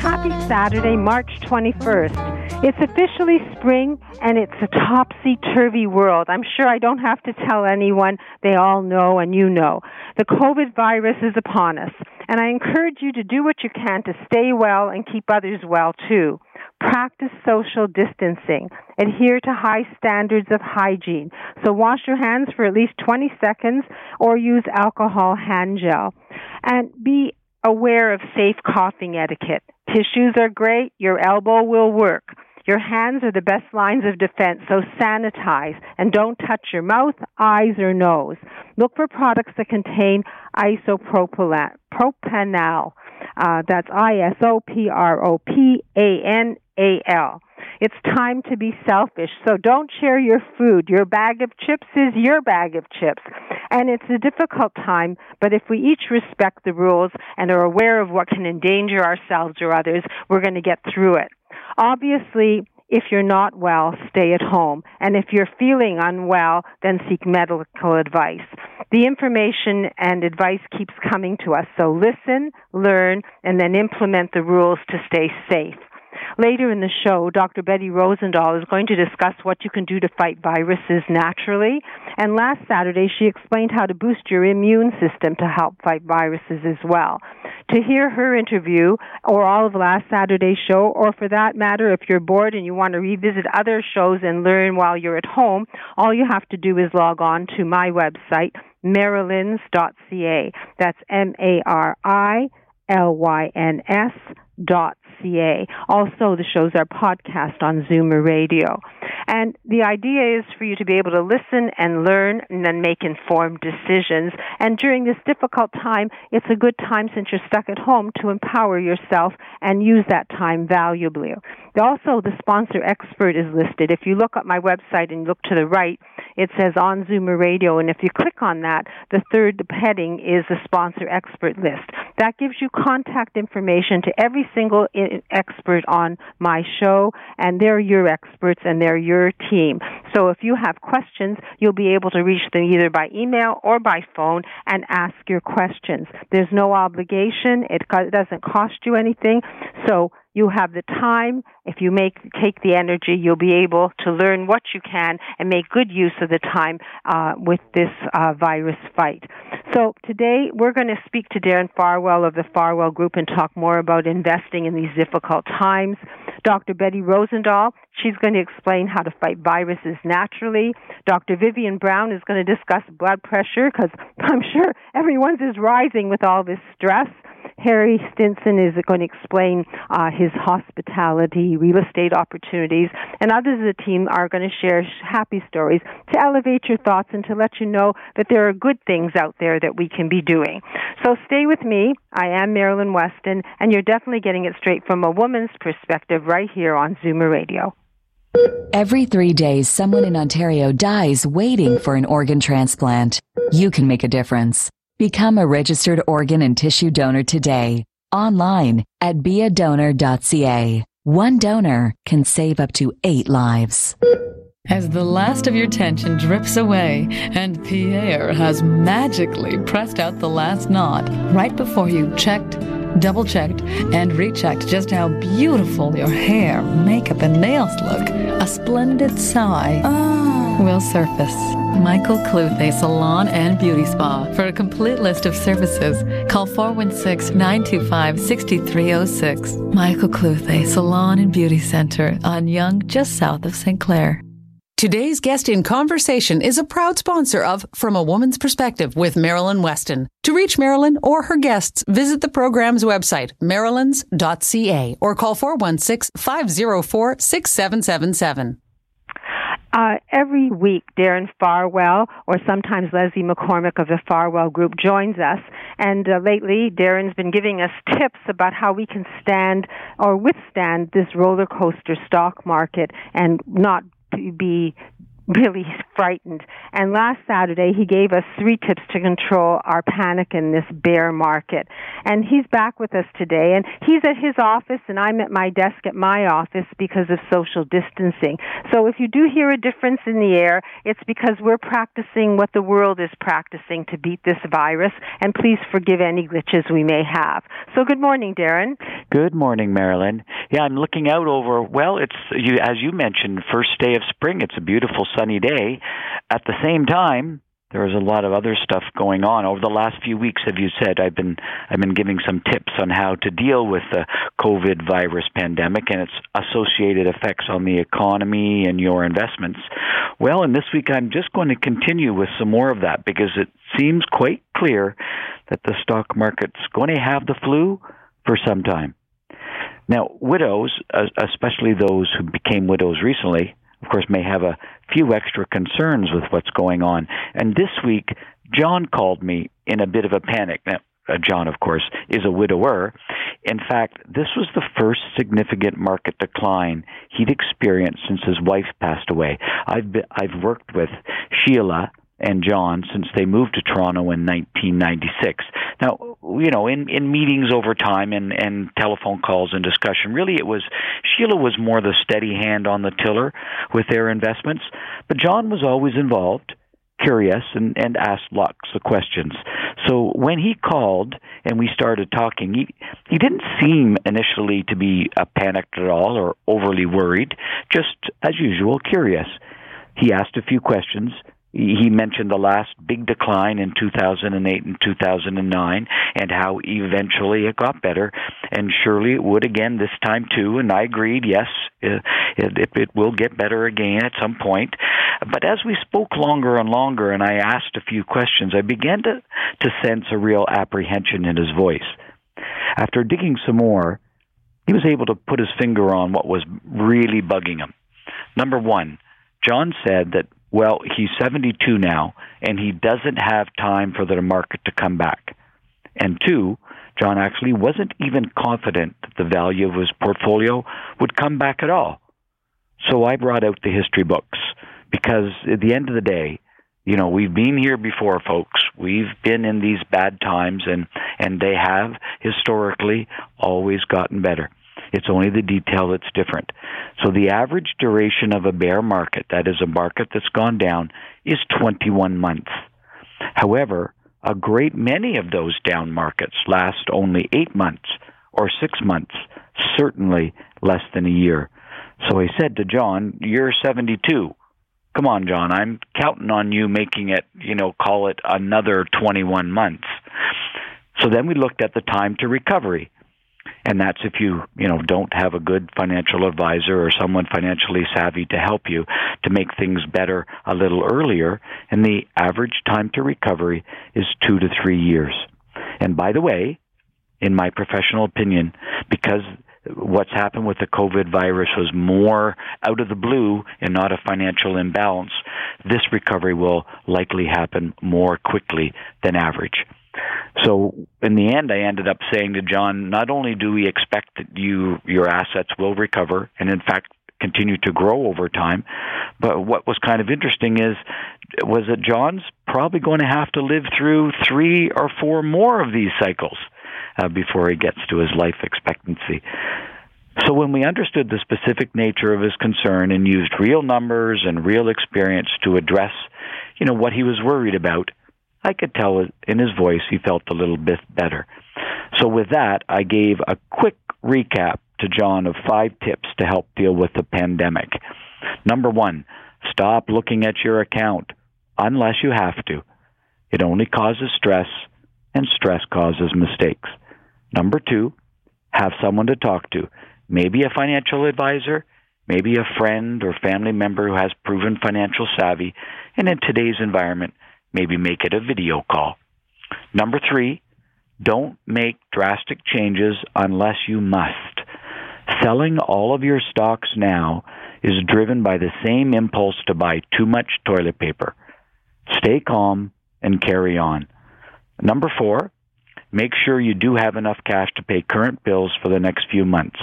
Happy Saturday, March 21st. It's officially spring and it's a topsy turvy world. I'm sure I don't have to tell anyone. They all know and you know. The COVID virus is upon us, and I encourage you to do what you can to stay well and keep others well too. Practice social distancing. Adhere to high standards of hygiene. So wash your hands for at least 20 seconds or use alcohol hand gel. And be aware of safe coughing etiquette. Tissues are great, your elbow will work. Your hands are the best lines of defense, so sanitize and don't touch your mouth, eyes, or nose. Look for products that contain isopropanol. Uh, that's I S O P R O P A N A L. It's time to be selfish, so don't share your food. Your bag of chips is your bag of chips. And it's a difficult time, but if we each respect the rules and are aware of what can endanger ourselves or others, we're going to get through it. Obviously, if you're not well, stay at home. And if you're feeling unwell, then seek medical advice. The information and advice keeps coming to us, so listen, learn, and then implement the rules to stay safe. Later in the show, Dr. Betty Rosendahl is going to discuss what you can do to fight viruses naturally. And last Saturday, she explained how to boost your immune system to help fight viruses as well. To hear her interview, or all of last Saturday's show, or for that matter, if you're bored and you want to revisit other shows and learn while you're at home, all you have to do is log on to my website, marilyns.ca. That's M A R I L Y N S dot ca. Also, the shows are podcast on Zoomer Radio. And the idea is for you to be able to listen and learn and then make informed decisions. And during this difficult time, it's a good time since you're stuck at home to empower yourself and use that time valuably. Also, the sponsor expert is listed. If you look at my website and look to the right, it says on Zoomer Radio. And if you click on that, the third heading is the sponsor expert list. That gives you contact information to every single expert on my show, and they're your experts and they're your team. So if you have questions, you'll be able to reach them either by email or by phone and ask your questions. There's no obligation. It doesn't cost you anything. So you have the time. If you make take the energy, you'll be able to learn what you can and make good use of the time uh, with this uh, virus fight. So today we're going to speak to Darren Farwell of the Farwell Group and talk more about investing in these difficult times. Dr. Betty Rosendahl, she's going to explain how to fight viruses naturally. Dr. Vivian Brown is going to discuss blood pressure because I'm sure everyone's is rising with all this stress. Harry Stinson is going to explain uh, his hospitality, real estate opportunities, and others of the team are going to share happy stories to elevate your thoughts and to let you know that there are good things out there that we can be doing. So stay with me. I am Marilyn Weston, and you're definitely getting it straight from a woman's perspective right here on Zoomer Radio. Every three days, someone in Ontario dies waiting for an organ transplant. You can make a difference. Become a registered organ and tissue donor today, online at beadonor.ca. One donor can save up to eight lives. As the last of your tension drips away and Pierre has magically pressed out the last knot right before you checked, double checked, and rechecked just how beautiful your hair, makeup, and nails look, a splendid sigh. Oh will surface. Michael Cluthe Salon and Beauty Spa. For a complete list of services, call 416 925 6306. Michael Cluthe Salon and Beauty Center on Yonge, just south of St. Clair. Today's guest in conversation is a proud sponsor of From a Woman's Perspective with Marilyn Weston. To reach Marilyn or her guests, visit the program's website, marilyns.ca, or call 416 504 6777. Uh, every week, Darren Farwell or sometimes Leslie McCormick of the Farwell Group joins us. And uh, lately, Darren's been giving us tips about how we can stand or withstand this roller coaster stock market and not to be really frightened. And last Saturday, he gave us three tips to control our panic in this bear market. And he's back with us today. And he's at his office, and I'm at my desk at my office because of social distancing. So if you do hear a difference in the air, it's because we're practicing what the world is practicing to beat this virus. And please forgive any glitches we may have. So good morning, Darren. Good morning, Marilyn. Yeah, I'm looking out over, well, it's, you, as you mentioned, first day of spring. It's a beautiful sunny day. At the same time, there is a lot of other stuff going on over the last few weeks. Have you said I've been I've been giving some tips on how to deal with the COVID virus pandemic and its associated effects on the economy and your investments. Well, and this week I'm just going to continue with some more of that because it seems quite clear that the stock market's going to have the flu for some time. Now, widows, especially those who became widows recently, of course, may have a few extra concerns with what's going on. And this week, John called me in a bit of a panic. Now, uh, John, of course, is a widower. In fact, this was the first significant market decline he'd experienced since his wife passed away. I've been, I've worked with Sheila and John since they moved to Toronto in 1996. Now, you know, in in meetings over time and and telephone calls and discussion, really it was Sheila was more the steady hand on the tiller with their investments, but John was always involved curious and, and asked lots of questions. So when he called and we started talking, he, he didn't seem initially to be uh, panicked at all or overly worried, just as usual, curious. He asked a few questions he mentioned the last big decline in 2008 and 2009 and how eventually it got better. And surely it would again this time too. And I agreed yes it, it, it will get better again at some point. But as we spoke longer and longer and I asked a few questions I began to to sense a real apprehension in his voice. After digging some more he was able to put his finger on what was really bugging him. Number 1 John said that well, he's 72 now, and he doesn't have time for the market to come back. And two, John actually wasn't even confident that the value of his portfolio would come back at all. So I brought out the history books because at the end of the day, you know, we've been here before, folks. We've been in these bad times, and and they have historically always gotten better. It's only the detail that's different. So the average duration of a bear market, that is a market that's gone down, is 21 months. However, a great many of those down markets last only eight months or six months, certainly less than a year. So I said to John, You're 72. Come on, John, I'm counting on you making it, you know, call it another 21 months. So then we looked at the time to recovery and that's if you you know don't have a good financial advisor or someone financially savvy to help you to make things better a little earlier and the average time to recovery is 2 to 3 years and by the way in my professional opinion because what's happened with the COVID virus was more out of the blue and not a financial imbalance, this recovery will likely happen more quickly than average. So in the end, I ended up saying to John, not only do we expect that you your assets will recover, and in fact continue to grow over time, but what was kind of interesting is was that John's probably going to have to live through three or four more of these cycles uh, before he gets to his life expectancy. So when we understood the specific nature of his concern and used real numbers and real experience to address, you know, what he was worried about, I could tell in his voice he felt a little bit better. So, with that, I gave a quick recap to John of five tips to help deal with the pandemic. Number one, stop looking at your account unless you have to. It only causes stress, and stress causes mistakes. Number two, have someone to talk to, maybe a financial advisor, maybe a friend or family member who has proven financial savvy, and in today's environment, Maybe make it a video call. Number three, don't make drastic changes unless you must. Selling all of your stocks now is driven by the same impulse to buy too much toilet paper. Stay calm and carry on. Number four, make sure you do have enough cash to pay current bills for the next few months.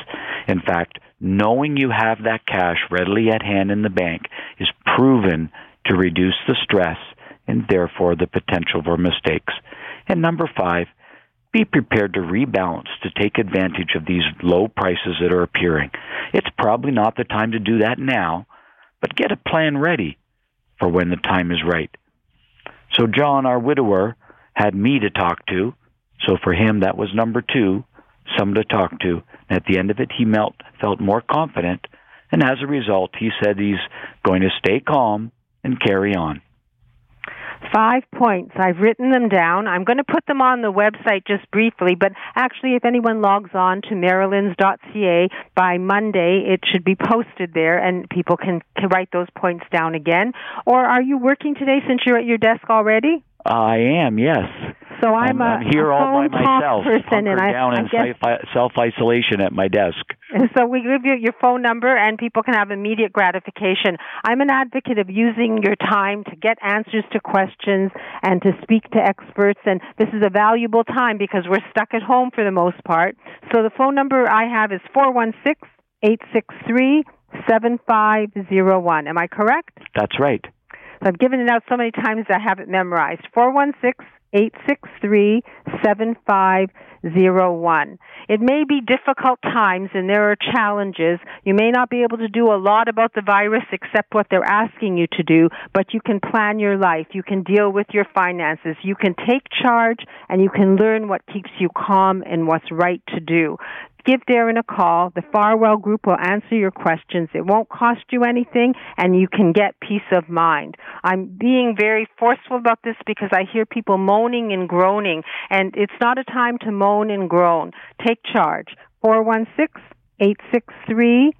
In fact, knowing you have that cash readily at hand in the bank is proven to reduce the stress and therefore the potential for mistakes. And number five, be prepared to rebalance to take advantage of these low prices that are appearing. It's probably not the time to do that now, but get a plan ready for when the time is right. So, John, our widower, had me to talk to. So, for him, that was number two, someone to talk to. And at the end of it, he felt, felt more confident. And as a result, he said he's going to stay calm and carry on five points. I've written them down. I'm going to put them on the website just briefly, but actually, if anyone logs on to marilyns.ca by Monday, it should be posted there and people can, can write those points down again. Or are you working today since you're at your desk already? I am, yes. So I'm, I'm, a, here a all by myself, person, and I, down I in guess, self isolation at my desk. So we give you your phone number, and people can have immediate gratification. I'm an advocate of using your time to get answers to questions and to speak to experts, and this is a valuable time because we're stuck at home for the most part. So the phone number I have is four one six eight six three seven five zero one. Am I correct? That's right. So I've given it out so many times I have it memorized. Four one six eight six three seven five zero one. It may be difficult times and there are challenges. You may not be able to do a lot about the virus except what they're asking you to do, but you can plan your life. You can deal with your finances. You can take charge and you can learn what keeps you calm and what's right to do give Darren a call. The Farwell Group will answer your questions. It won't cost you anything, and you can get peace of mind. I'm being very forceful about this because I hear people moaning and groaning, and it's not a time to moan and groan. Take charge. 416 863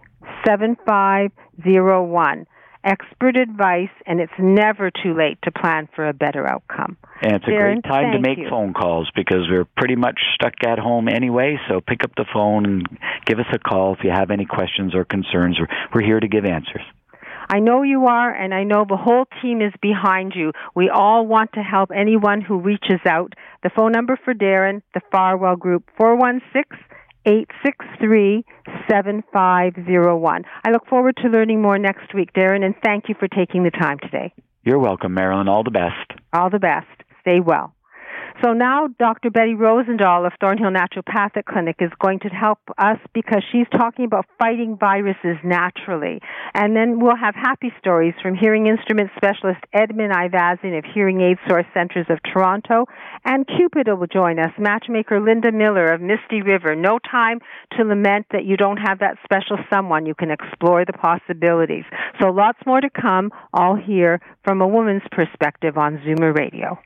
7501 expert advice, and it's never too late to plan for a better outcome. And it's a great time to make you. phone calls because we're pretty much stuck at home anyway. So pick up the phone and give us a call if you have any questions or concerns. We're here to give answers. I know you are, and I know the whole team is behind you. We all want to help anyone who reaches out. The phone number for Darren, the Farwell Group, 416 863 7501. I look forward to learning more next week, Darren, and thank you for taking the time today. You're welcome, Marilyn. All the best. All the best. Stay well. So now Dr. Betty Rosendahl of Thornhill Naturopathic Clinic is going to help us because she's talking about fighting viruses naturally. And then we'll have happy stories from hearing instrument specialist Edmund Ivazian of Hearing Aid Source Centers of Toronto. And Cupid will join us, matchmaker Linda Miller of Misty River. No time to lament that you don't have that special someone. You can explore the possibilities. So lots more to come, all here from a woman's perspective on Zoomer Radio.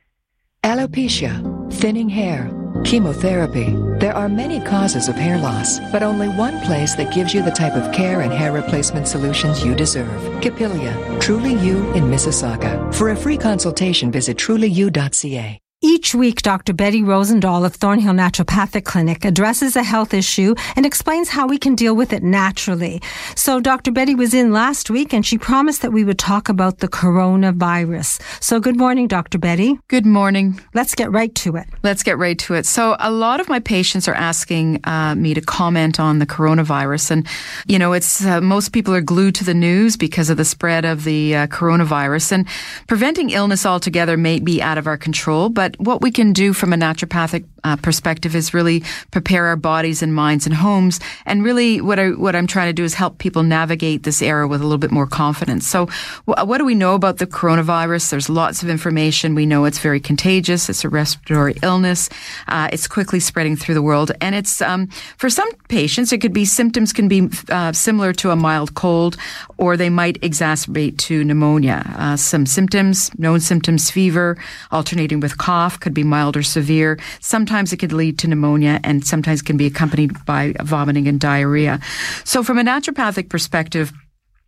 Alopecia, thinning hair, chemotherapy. There are many causes of hair loss, but only one place that gives you the type of care and hair replacement solutions you deserve. Capilia, Truly You in Mississauga. For a free consultation, visit trulyu.ca. Each week, Dr. Betty Rosendahl of Thornhill Naturopathic Clinic addresses a health issue and explains how we can deal with it naturally. So, Dr. Betty was in last week and she promised that we would talk about the coronavirus. So, good morning, Dr. Betty. Good morning. Let's get right to it. Let's get right to it. So, a lot of my patients are asking uh, me to comment on the coronavirus. And, you know, it's uh, most people are glued to the news because of the spread of the uh, coronavirus. And preventing illness altogether may be out of our control, but what we can do from a naturopathic uh, perspective is really prepare our bodies and minds and homes. And really, what I what I'm trying to do is help people navigate this era with a little bit more confidence. So, wh- what do we know about the coronavirus? There's lots of information. We know it's very contagious. It's a respiratory illness. Uh, it's quickly spreading through the world, and it's um, for some patients, it could be symptoms can be uh, similar to a mild cold, or they might exacerbate to pneumonia. Uh, some symptoms, known symptoms, fever, alternating with cough, could be mild or severe. Sometimes it can lead to pneumonia and sometimes can be accompanied by vomiting and diarrhea. So from a naturopathic perspective,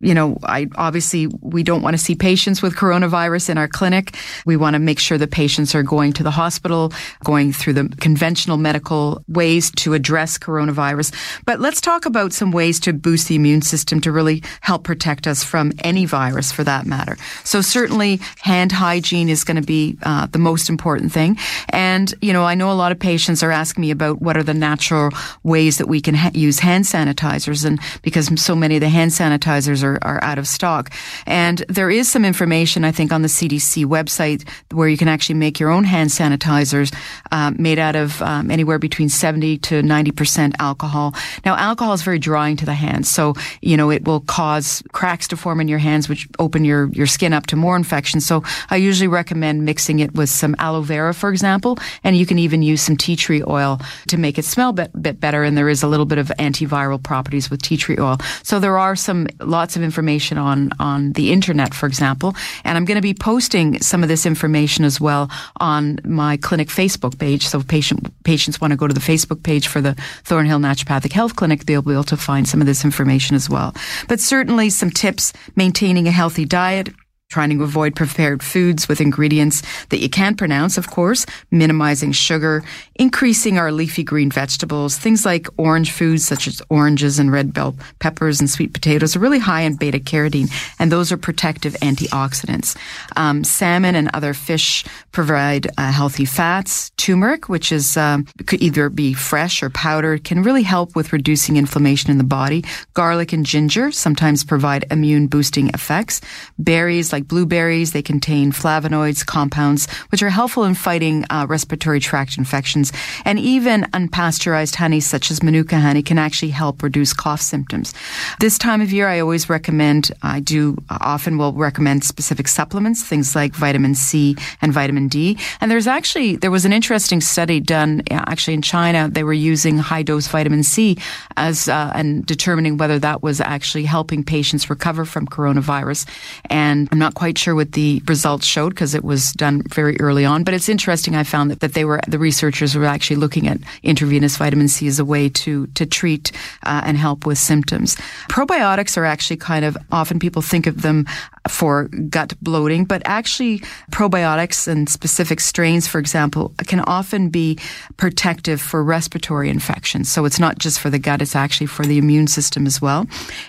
you know, I obviously we don't want to see patients with coronavirus in our clinic. We want to make sure the patients are going to the hospital, going through the conventional medical ways to address coronavirus. But let's talk about some ways to boost the immune system to really help protect us from any virus for that matter. So certainly hand hygiene is going to be uh, the most important thing. And, you know, I know a lot of patients are asking me about what are the natural ways that we can ha- use hand sanitizers and because so many of the hand sanitizers are, are out of stock. And there is some information, I think, on the CDC website where you can actually make your own hand sanitizers uh, made out of um, anywhere between 70 to 90% alcohol. Now, alcohol is very drying to the hands. So, you know, it will cause cracks to form in your hands, which open your, your skin up to more infections. So I usually recommend mixing it with some aloe vera, for example, and you can even use some tea tree oil to make it smell a bit, bit better. And there is a little bit of antiviral properties with tea tree oil. So there are some lots of information on on the internet, for example, and I'm going to be posting some of this information as well on my clinic Facebook page. So patient patients want to go to the Facebook page for the Thornhill Naturopathic Health Clinic, they'll be able to find some of this information as well. But certainly some tips maintaining a healthy diet, trying to avoid prepared foods with ingredients that you can't pronounce, of course, minimizing sugar, increasing our leafy green vegetables, things like orange foods such as oranges and red bell peppers and sweet potatoes are really high in beta carotene, and those are protective antioxidants. Um, salmon and other fish provide uh, healthy fats. Turmeric, which is um, could either be fresh or powdered, can really help with reducing inflammation in the body. Garlic and ginger sometimes provide immune boosting effects. Berries like like blueberries. They contain flavonoids, compounds, which are helpful in fighting uh, respiratory tract infections. And even unpasteurized honey, such as Manuka honey, can actually help reduce cough symptoms. This time of year, I always recommend, I do uh, often will recommend specific supplements, things like vitamin C and vitamin D. And there's actually, there was an interesting study done uh, actually in China. They were using high dose vitamin C as, uh, and determining whether that was actually helping patients recover from coronavirus. And I'm not quite sure what the results showed because it was done very early on. But it's interesting. I found that, that they were the researchers were actually looking at intravenous vitamin C as a way to to treat uh, and help with symptoms. Probiotics are actually kind of often people think of them for gut bloating, but actually probiotics and specific strains, for example, can often be protective for respiratory infections. So it's not just for the gut; it's actually for the immune system as well.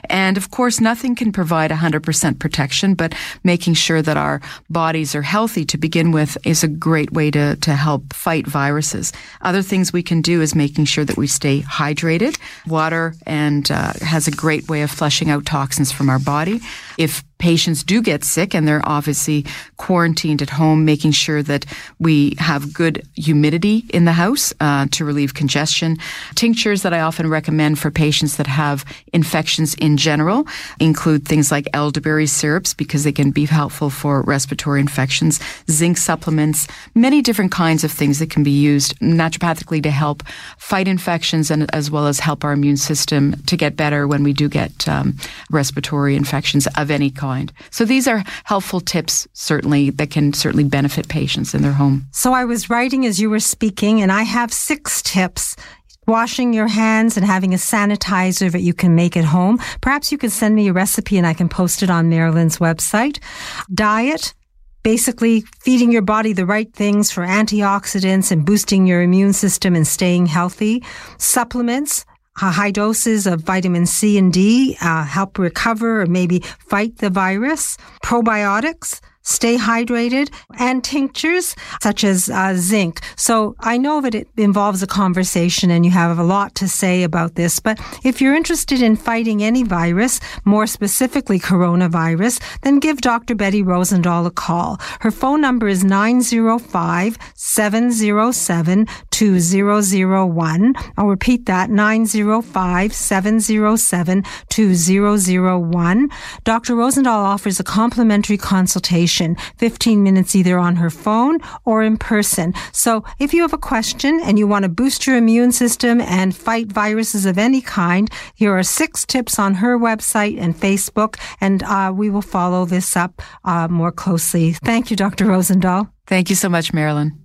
And of course, nothing can provide 100% protection, but making sure that our bodies are healthy to begin with is a great way to, to help fight viruses. Other things we can do is making sure that we stay hydrated. Water and uh, has a great way of flushing out toxins from our body. If patients do get sick and they're obviously quarantined at home, making sure that we have good humidity in the house uh, to relieve congestion. Tinctures that I often recommend for patients that have infections in general include things like elderberry syrups because they can be helpful for respiratory infections, zinc supplements, many different kinds of things that can be used naturopathically to help fight infections and as well as help our immune system to get better when we do get um, respiratory infections of any kind So these are helpful tips, certainly, that can certainly benefit patients in their home. So I was writing as you were speaking, and I have six tips washing your hands and having a sanitizer that you can make at home. Perhaps you could send me a recipe and I can post it on Marilyn's website. Diet. Basically, feeding your body the right things for antioxidants and boosting your immune system and staying healthy. Supplements, high doses of vitamin C and D uh, help recover or maybe fight the virus. Probiotics stay hydrated, and tinctures such as uh, zinc. So I know that it involves a conversation and you have a lot to say about this, but if you're interested in fighting any virus, more specifically coronavirus, then give Dr. Betty Rosendahl a call. Her phone number is 905 707 2001. I'll repeat that 905 707 2001. Dr. Rosendahl offers a complimentary consultation 15 minutes either on her phone or in person. So if you have a question and you want to boost your immune system and fight viruses of any kind, here are six tips on her website and Facebook, and uh, we will follow this up uh, more closely. Thank you, Dr. Rosendahl. Thank you so much, Marilyn.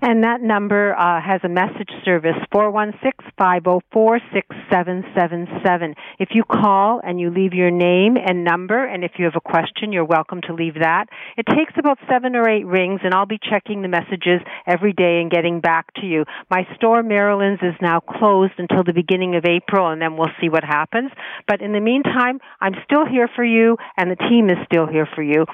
And that number uh, has a message service, 416-504-6777. If you call and you leave your name and number, and if you have a question, you're welcome to leave that. It takes about seven or eight rings, and I'll be checking the messages every day and getting back to you. My store, Marilyn's, is now closed until the beginning of April, and then we'll see what happens. But in the meantime, I'm still here for you, and the team is still here for you.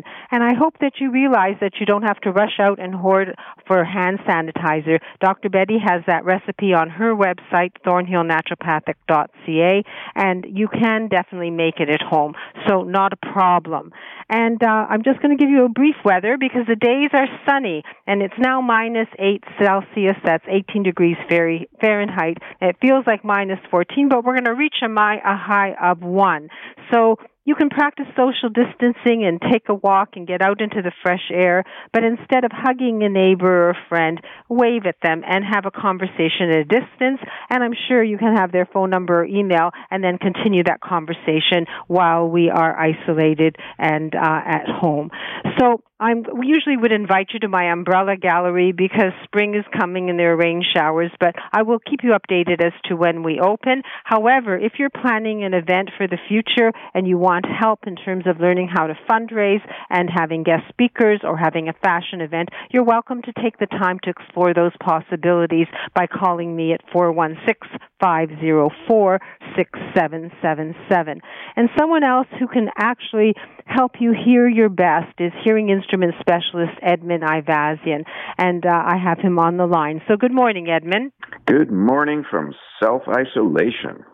416-504-6777. And I hope that you realize that you don't have to rush out and hoard for hand sanitizer. Dr. Betty has that recipe on her website, thornhillnaturopathic.ca, and you can definitely make it at home. So not a problem. And uh, I'm just going to give you a brief weather because the days are sunny and it's now minus 8 Celsius. That's 18 degrees Fahrenheit. It feels like minus 14, but we're going to reach a, a high of 1. So you can practice social distancing and take a walk and get out into the fresh air, but instead of hugging a neighbor or friend, wave at them and have a conversation at a distance. And I'm sure you can have their phone number or email and then continue that conversation while we are isolated and uh, at home. So we usually would invite you to my umbrella gallery because spring is coming and there are rain showers, but I will keep you updated as to when we open. However, if you're planning an event for the future and you want help in terms of learning how to fundraise and having guest speakers or having a fashion event, you're welcome to take the time to explore those possibilities by calling me at 416 504 6777. And someone else who can actually help you hear your best is hearing instrument specialist Edmund Ivazian, and uh, I have him on the line. So good morning, Edmund. Good morning from self isolation.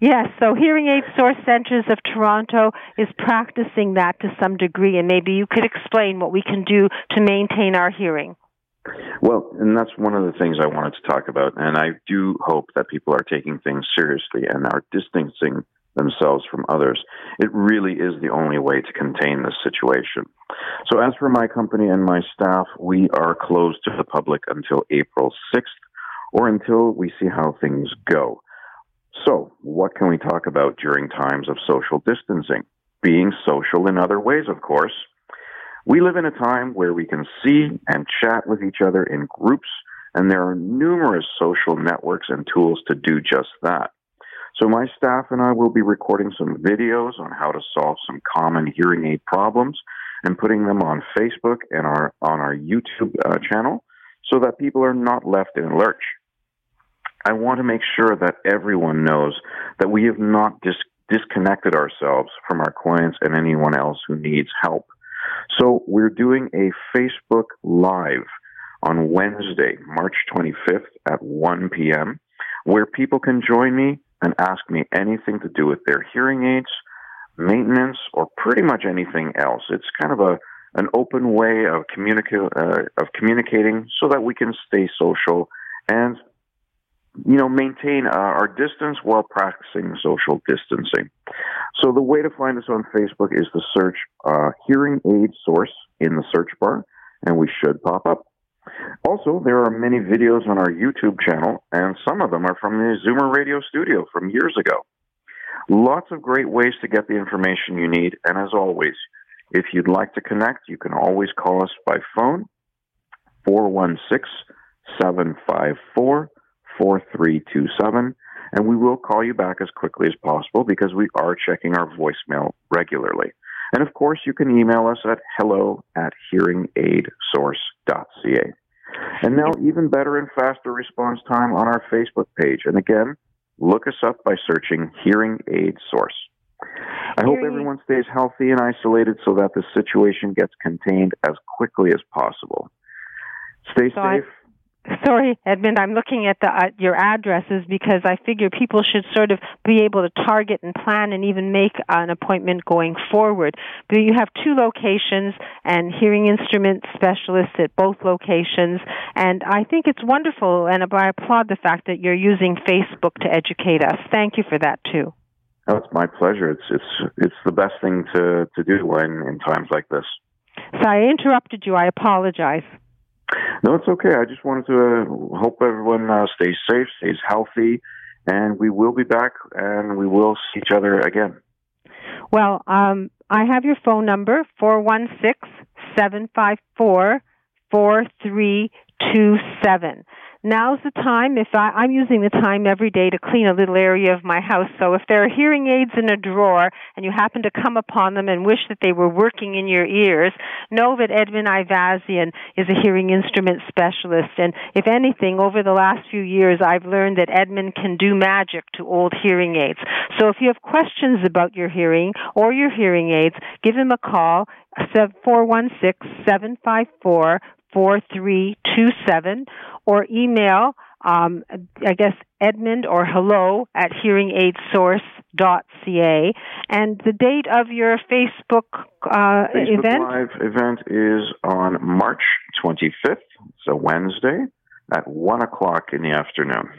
Yes, so Hearing Aid Source Centers of Toronto is practicing that to some degree, and maybe you could explain what we can do to maintain our hearing. Well, and that's one of the things I wanted to talk about, and I do hope that people are taking things seriously and are distancing themselves from others. It really is the only way to contain this situation. So, as for my company and my staff, we are closed to the public until April 6th or until we see how things go. So, what can we talk about during times of social distancing? Being social in other ways, of course. We live in a time where we can see and chat with each other in groups, and there are numerous social networks and tools to do just that. So my staff and I will be recording some videos on how to solve some common hearing aid problems and putting them on Facebook and our on our YouTube uh, channel so that people are not left in a lurch. I want to make sure that everyone knows that we have not dis- disconnected ourselves from our clients and anyone else who needs help. So we're doing a Facebook Live on Wednesday, March 25th at 1 p.m., where people can join me and ask me anything to do with their hearing aids, maintenance, or pretty much anything else. It's kind of a an open way of communica- uh, of communicating so that we can stay social and you know maintain uh, our distance while practicing social distancing. So the way to find us on Facebook is to search uh, hearing aid source in the search bar, and we should pop up. Also, there are many videos on our YouTube channel, and some of them are from the Zoomer Radio studio from years ago. Lots of great ways to get the information you need, and as always, if you'd like to connect, you can always call us by phone, 416 754 4327, and we will call you back as quickly as possible because we are checking our voicemail regularly. And of course, you can email us at hello at hearingaidsource.ca. And now, even better and faster response time on our Facebook page. And again, look us up by searching Hearing Aid Source. I hope everyone stays healthy and isolated so that the situation gets contained as quickly as possible. Stay safe. Sorry, Edmund, I'm looking at the uh, your addresses because I figure people should sort of be able to target and plan and even make an appointment going forward. But you have two locations and hearing instrument specialists at both locations, and I think it's wonderful, and I applaud the fact that you're using Facebook to educate us. Thank you for that too. Oh, it's my pleasure. It's it's it's the best thing to to do in in times like this. So I interrupted you. I apologize. No, it's okay. I just wanted to uh, hope everyone uh, stays safe, stays healthy, and we will be back and we will see each other again. Well, um, I have your phone number, four one six seven five four four three two seven. Now's the time. If I, I'm using the time every day to clean a little area of my house, so if there are hearing aids in a drawer and you happen to come upon them and wish that they were working in your ears, know that Edmund Ivazian is a hearing instrument specialist. And if anything, over the last few years, I've learned that Edmund can do magic to old hearing aids. So if you have questions about your hearing or your hearing aids, give him a call, 416 754 4327 or email um, I guess Edmund or hello at hearingaidsource.ca and the date of your Facebook uh, Facebook event Live event is on March 25th. so Wednesday at one o'clock in the afternoon.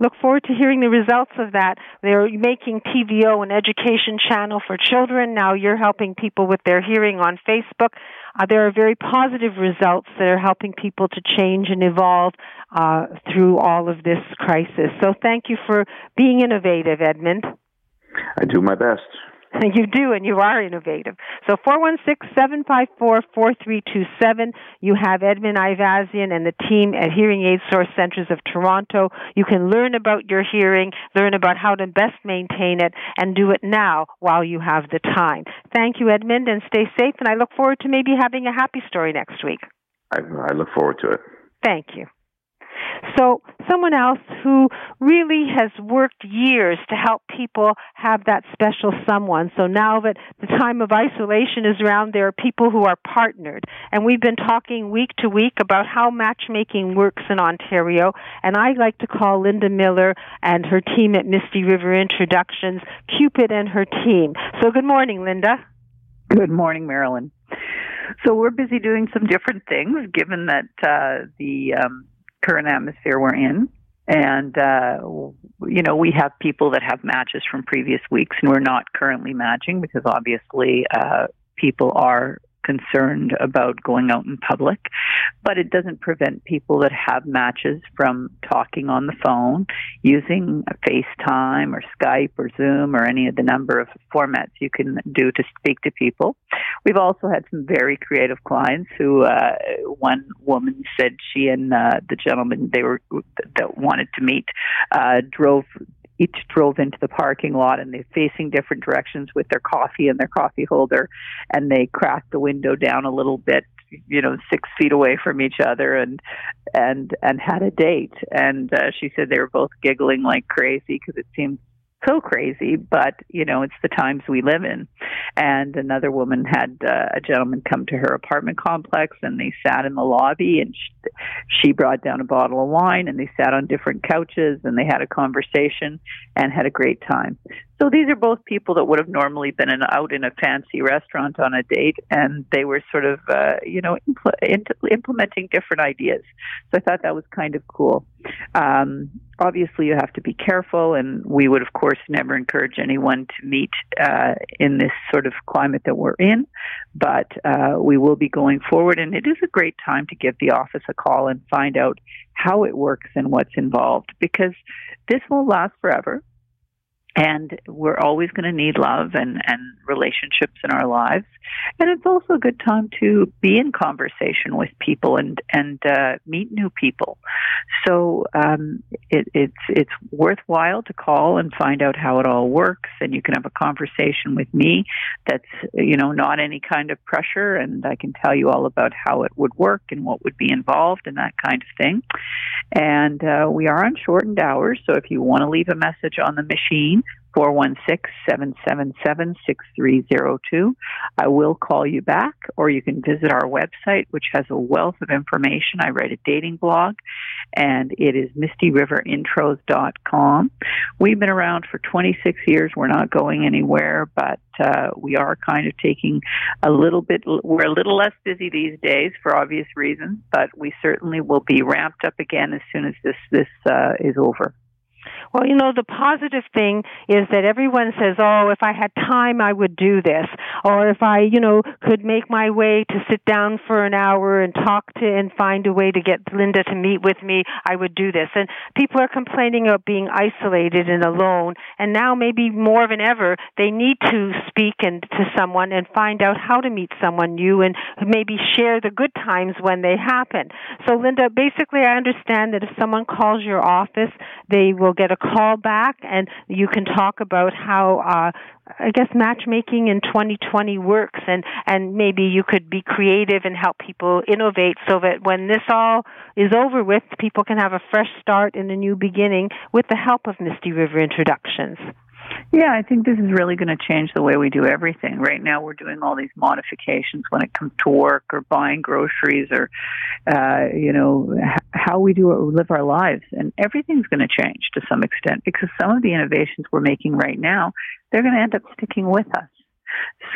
Look forward to hearing the results of that. They're making TVO an education channel for children. Now you're helping people with their hearing on Facebook. Uh, there are very positive results that are helping people to change and evolve uh, through all of this crisis. So thank you for being innovative, Edmund. I do my best. You do, and you are innovative. So 416-754-4327. You have Edmund Ivazian and the team at Hearing Aid Source Centers of Toronto. You can learn about your hearing, learn about how to best maintain it, and do it now while you have the time. Thank you, Edmund, and stay safe. And I look forward to maybe having a happy story next week. I, I look forward to it. Thank you. So, someone else who really has worked years to help people have that special someone. So now that the time of isolation is around, there are people who are partnered. And we've been talking week to week about how matchmaking works in Ontario. And I like to call Linda Miller and her team at Misty River Introductions Cupid and her team. So, good morning, Linda. Good morning, Marilyn. So we're busy doing some different things, given that uh, the um, current atmosphere we're in. And, uh, you know, we have people that have matches from previous weeks and we're not currently matching because obviously uh, people are concerned about going out in public. But it doesn't prevent people that have matches from talking on the phone, using FaceTime or Skype or Zoom or any of the number of formats you can do to speak to people. We've also had some very creative clients who, uh, one woman said she and uh, the gentleman they were that wanted to meet uh, drove each drove into the parking lot and they're facing different directions with their coffee and their coffee holder. And they cracked the window down a little bit you know six feet away from each other and and and had a date. And uh, she said they were both giggling like crazy because it seemed so crazy, but you know, it's the times we live in. And another woman had uh, a gentleman come to her apartment complex and they sat in the lobby and she, she brought down a bottle of wine and they sat on different couches and they had a conversation and had a great time. So these are both people that would have normally been out in a fancy restaurant on a date, and they were sort of, uh, you know, impl- implementing different ideas. So I thought that was kind of cool. Um, obviously, you have to be careful, and we would, of course, never encourage anyone to meet uh, in this sort of climate that we're in. But uh, we will be going forward, and it is a great time to give the office a call and find out how it works and what's involved, because this won't last forever and we're always going to need love and, and relationships in our lives. And it's also a good time to be in conversation with people and and uh, meet new people. So um, it, it's it's worthwhile to call and find out how it all works, and you can have a conversation with me. That's you know not any kind of pressure, and I can tell you all about how it would work and what would be involved and that kind of thing. And uh, we are on shortened hours, so if you want to leave a message on the machine 416-777-6302. I will call you back or you can visit our website which has a wealth of information. I write a dating blog and it is mistyriverinTros.com. We've been around for 26 years. We're not going anywhere, but uh, we are kind of taking a little bit, we're a little less busy these days for obvious reasons, but we certainly will be ramped up again as soon as this, this uh, is over. Well, you know, the positive thing is that everyone says, oh, if I had time, I would do this. Or if I, you know, could make my way to sit down for an hour and talk to and find a way to get Linda to meet with me, I would do this. And people are complaining of being isolated and alone. And now maybe more than ever, they need to speak and to someone and find out how to meet someone new and maybe share the good times when they happen. So Linda, basically I understand that if someone calls your office, they will get a call back and you can talk about how uh, I guess matchmaking in 2020 works and and maybe you could be creative and help people innovate so that when this all is over with people can have a fresh start and a new beginning with the help of Misty River Introductions. Yeah, I think this is really going to change the way we do everything. Right now, we're doing all these modifications when it comes to work or buying groceries or, uh, you know, how we do it, live our lives, and everything's going to change to some extent because some of the innovations we're making right now, they're going to end up sticking with us.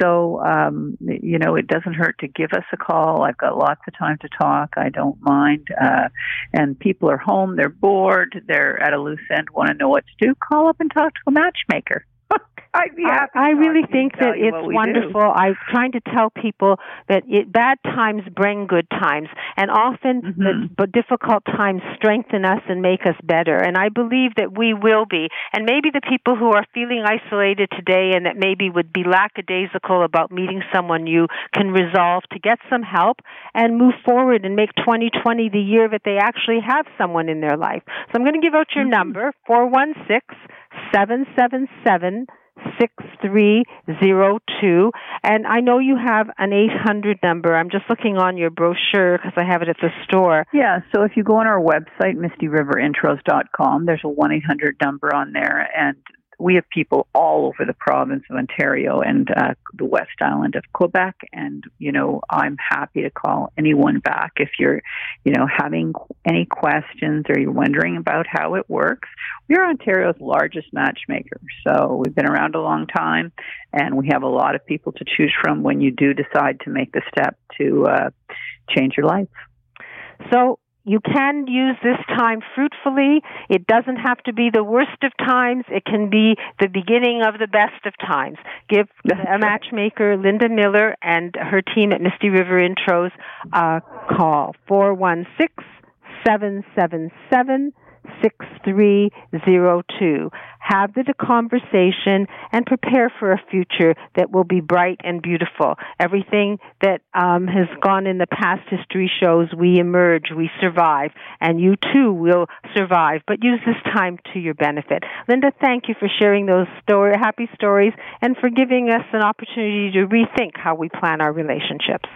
So, um, you know, it doesn't hurt to give us a call. I've got lots of time to talk. I don't mind. Uh, and people are home, they're bored, they're at a loose end, want to know what to do. Call up and talk to a matchmaker. I'd be happy. I, I really think that it's wonderful. Do. I'm trying to tell people that it, bad times bring good times, and often mm-hmm. the but difficult times strengthen us and make us better. And I believe that we will be. And maybe the people who are feeling isolated today and that maybe would be lackadaisical about meeting someone new can resolve to get some help and move forward and make 2020 the year that they actually have someone in their life. So I'm going to give out your mm-hmm. number four one six seven seven seven 6302. And I know you have an 800 number. I'm just looking on your brochure because I have it at the store. Yeah, so if you go on our website, mistyriverintros.com, there's a 1 800 number on there, and we have people all over the province of Ontario and uh, the West Island of Quebec, and you know I'm happy to call anyone back if you're, you know, having any questions or you're wondering about how it works. We're Ontario's largest matchmaker, so we've been around a long time, and we have a lot of people to choose from when you do decide to make the step to uh, change your life. So you can use this time fruitfully. It doesn't have to be the worst of times. It can be the beginning of the best of times. Give a matchmaker, Linda Miller, and her team at Misty River Intros a call. 416 777 6302. Have the conversation and prepare for a future that will be bright and beautiful. Everything that um, has gone in the past history shows we emerge, we survive, and you too will survive. But use this time to your benefit. Linda, thank you for sharing those story, happy stories and for giving us an opportunity to rethink how we plan our relationships.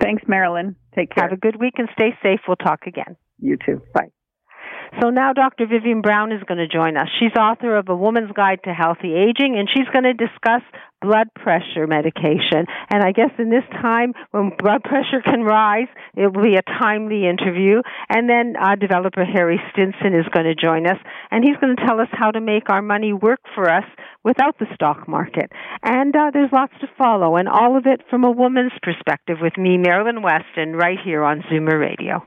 Thanks, Marilyn. Take care. Have a good week and stay safe. We'll talk again. You too. Bye. So now Dr. Vivian Brown is going to join us. She's author of A Woman's Guide to Healthy Aging, and she's going to discuss blood pressure medication. And I guess in this time when blood pressure can rise, it will be a timely interview. And then uh, developer Harry Stinson is going to join us, and he's going to tell us how to make our money work for us without the stock market. And uh, there's lots to follow, and all of it from a woman's perspective with me, Marilyn Weston, right here on Zoomer Radio.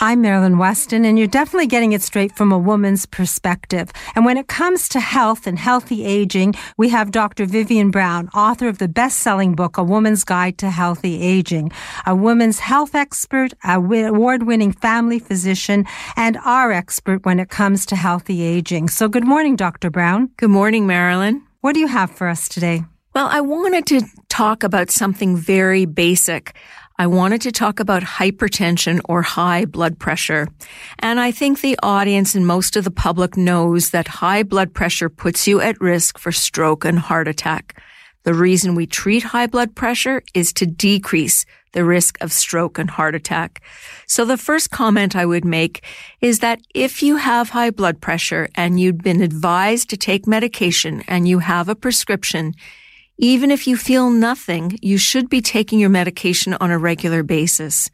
I'm Marilyn Weston, and you're definitely getting it straight from a woman's perspective. And when it comes to health and healthy aging, we have Dr. Vivian Brown, author of the best-selling book, A Woman's Guide to Healthy Aging, a woman's health expert, award-winning family physician, and our expert when it comes to healthy aging. So good morning, Dr. Brown. Good morning, Marilyn. What do you have for us today? Well, I wanted to talk about something very basic I wanted to talk about hypertension or high blood pressure. And I think the audience and most of the public knows that high blood pressure puts you at risk for stroke and heart attack. The reason we treat high blood pressure is to decrease the risk of stroke and heart attack. So the first comment I would make is that if you have high blood pressure and you've been advised to take medication and you have a prescription, even if you feel nothing, you should be taking your medication on a regular basis.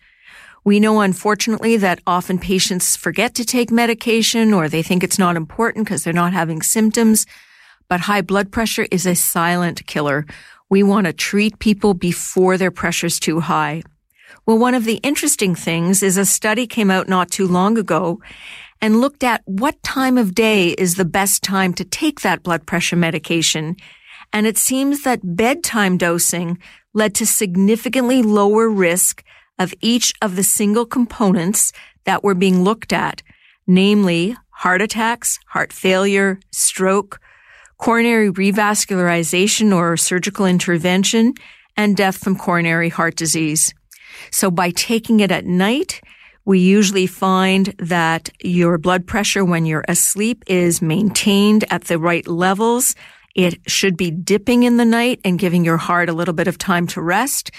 We know, unfortunately, that often patients forget to take medication or they think it's not important because they're not having symptoms. But high blood pressure is a silent killer. We want to treat people before their pressure's too high. Well, one of the interesting things is a study came out not too long ago and looked at what time of day is the best time to take that blood pressure medication and it seems that bedtime dosing led to significantly lower risk of each of the single components that were being looked at, namely heart attacks, heart failure, stroke, coronary revascularization or surgical intervention, and death from coronary heart disease. So by taking it at night, we usually find that your blood pressure when you're asleep is maintained at the right levels it should be dipping in the night and giving your heart a little bit of time to rest.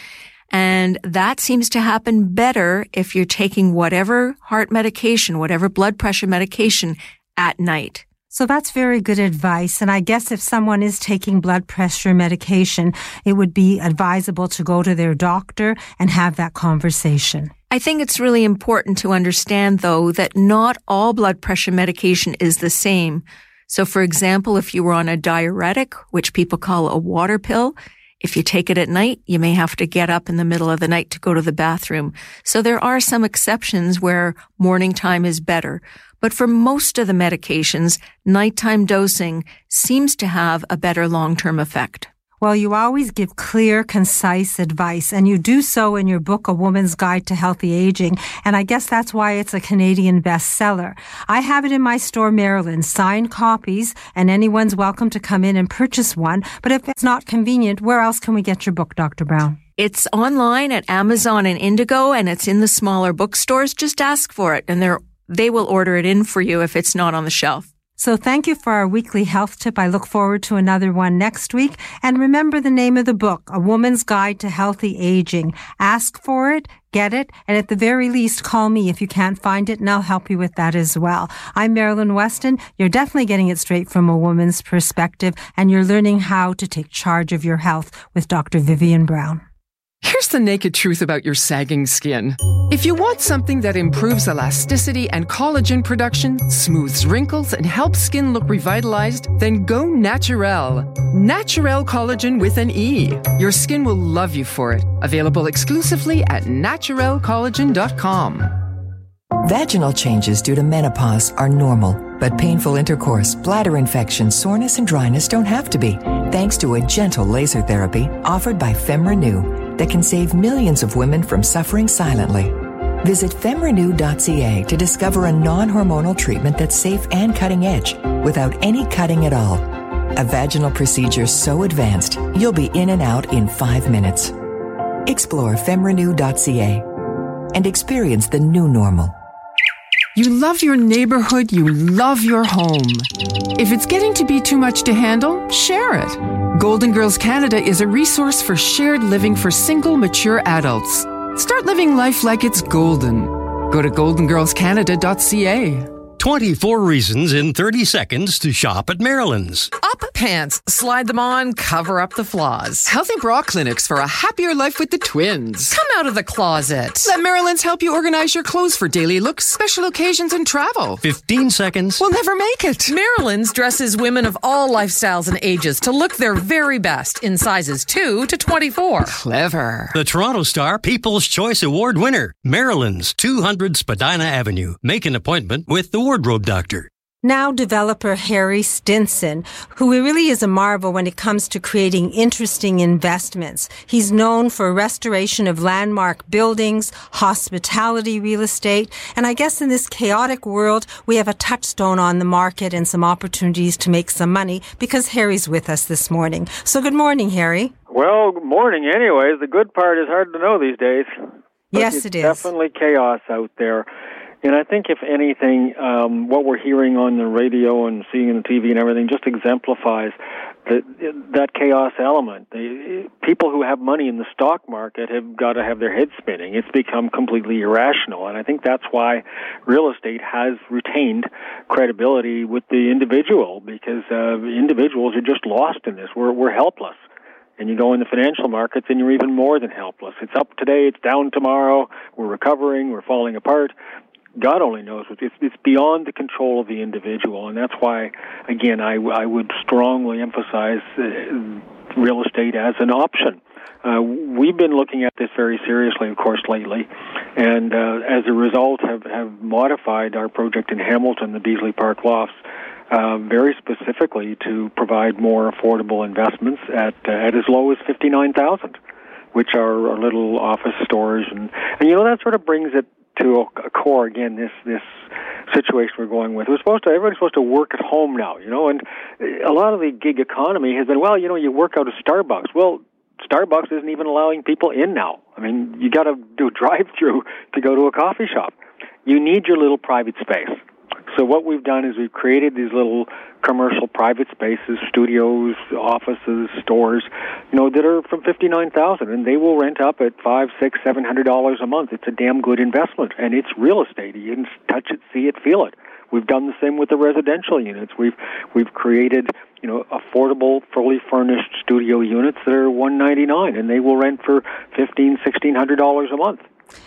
And that seems to happen better if you're taking whatever heart medication, whatever blood pressure medication at night. So that's very good advice. And I guess if someone is taking blood pressure medication, it would be advisable to go to their doctor and have that conversation. I think it's really important to understand, though, that not all blood pressure medication is the same. So for example, if you were on a diuretic, which people call a water pill, if you take it at night, you may have to get up in the middle of the night to go to the bathroom. So there are some exceptions where morning time is better. But for most of the medications, nighttime dosing seems to have a better long-term effect. Well, you always give clear, concise advice, and you do so in your book, A Woman's Guide to Healthy Aging. And I guess that's why it's a Canadian bestseller. I have it in my store, Marilyn's, signed copies, and anyone's welcome to come in and purchase one. But if it's not convenient, where else can we get your book, Dr. Brown? It's online at Amazon and Indigo, and it's in the smaller bookstores. Just ask for it, and they will order it in for you if it's not on the shelf. So thank you for our weekly health tip. I look forward to another one next week. And remember the name of the book, A Woman's Guide to Healthy Aging. Ask for it, get it, and at the very least, call me if you can't find it, and I'll help you with that as well. I'm Marilyn Weston. You're definitely getting it straight from a woman's perspective, and you're learning how to take charge of your health with Dr. Vivian Brown. Here's the naked truth about your sagging skin. If you want something that improves elasticity and collagen production, smooths wrinkles, and helps skin look revitalized, then go Naturel. Naturel Collagen with an E. Your skin will love you for it. Available exclusively at naturelcollagen.com. Vaginal changes due to menopause are normal, but painful intercourse, bladder infection, soreness, and dryness don't have to be, thanks to a gentle laser therapy offered by FemRenew that can save millions of women from suffering silently. Visit femrenew.ca to discover a non hormonal treatment that's safe and cutting edge without any cutting at all. A vaginal procedure so advanced, you'll be in and out in five minutes. Explore femrenew.ca and experience the new normal. You love your neighborhood, you love your home. If it's getting to be too much to handle, share it. Golden Girls Canada is a resource for shared living for single, mature adults. Start living life like it's golden. Go to goldengirlscanada.ca. 24 reasons in 30 seconds to shop at Marilyn's. Up pants, slide them on, cover up the flaws. Healthy bra clinics for a happier life with the twins. Come out of the closet. Let Marilyn's help you organize your clothes for daily looks, special occasions, and travel. 15 seconds. We'll never make it. Marilyn's dresses women of all lifestyles and ages to look their very best in sizes 2 to 24. Clever. The Toronto Star People's Choice Award winner, Marilyn's 200 Spadina Avenue. Make an appointment with the wardrobe doctor. Now developer Harry Stinson, who really is a marvel when it comes to creating interesting investments. He's known for restoration of landmark buildings, hospitality real estate, and I guess in this chaotic world, we have a touchstone on the market and some opportunities to make some money because Harry's with us this morning. So good morning, Harry. Well, good morning anyways. The good part is hard to know these days. Yes, it's it is. Definitely chaos out there. And I think, if anything, um, what we're hearing on the radio and seeing on the TV and everything just exemplifies that that chaos element. The, people who have money in the stock market have got to have their heads spinning. It's become completely irrational, and I think that's why real estate has retained credibility with the individual because uh, individuals are just lost in this. We're we're helpless and you go in the financial markets and you're even more than helpless. It's up today, it's down tomorrow. We're recovering, we're falling apart. God only knows. It's, it's beyond the control of the individual, and that's why, again, I, I would strongly emphasize uh, real estate as an option. Uh, we've been looking at this very seriously, of course, lately, and uh, as a result, have have modified our project in Hamilton, the Beasley Park Lofts, uh, very specifically to provide more affordable investments at uh, at as low as fifty nine thousand, which are our little office stores, and and you know that sort of brings it to a, core again. This this situation we're going with. We're supposed to everybody's supposed to work at home now, you know, and a lot of the gig economy has been well, you know, you work out of Starbucks. Well. Starbucks isn't even allowing people in now. I mean, you got to do a drive-through to go to a coffee shop. You need your little private space. So what we've done is we've created these little commercial private spaces, studios, offices, stores, you know, that are from fifty nine thousand, and they will rent up at five, six, seven hundred dollars a month. It's a damn good investment, and it's real estate. You can touch it, see it, feel it. We've done the same with the residential units. We've we've created you know affordable, fully furnished studio units that are one ninety nine, and they will rent for fifteen, sixteen hundred dollars a month.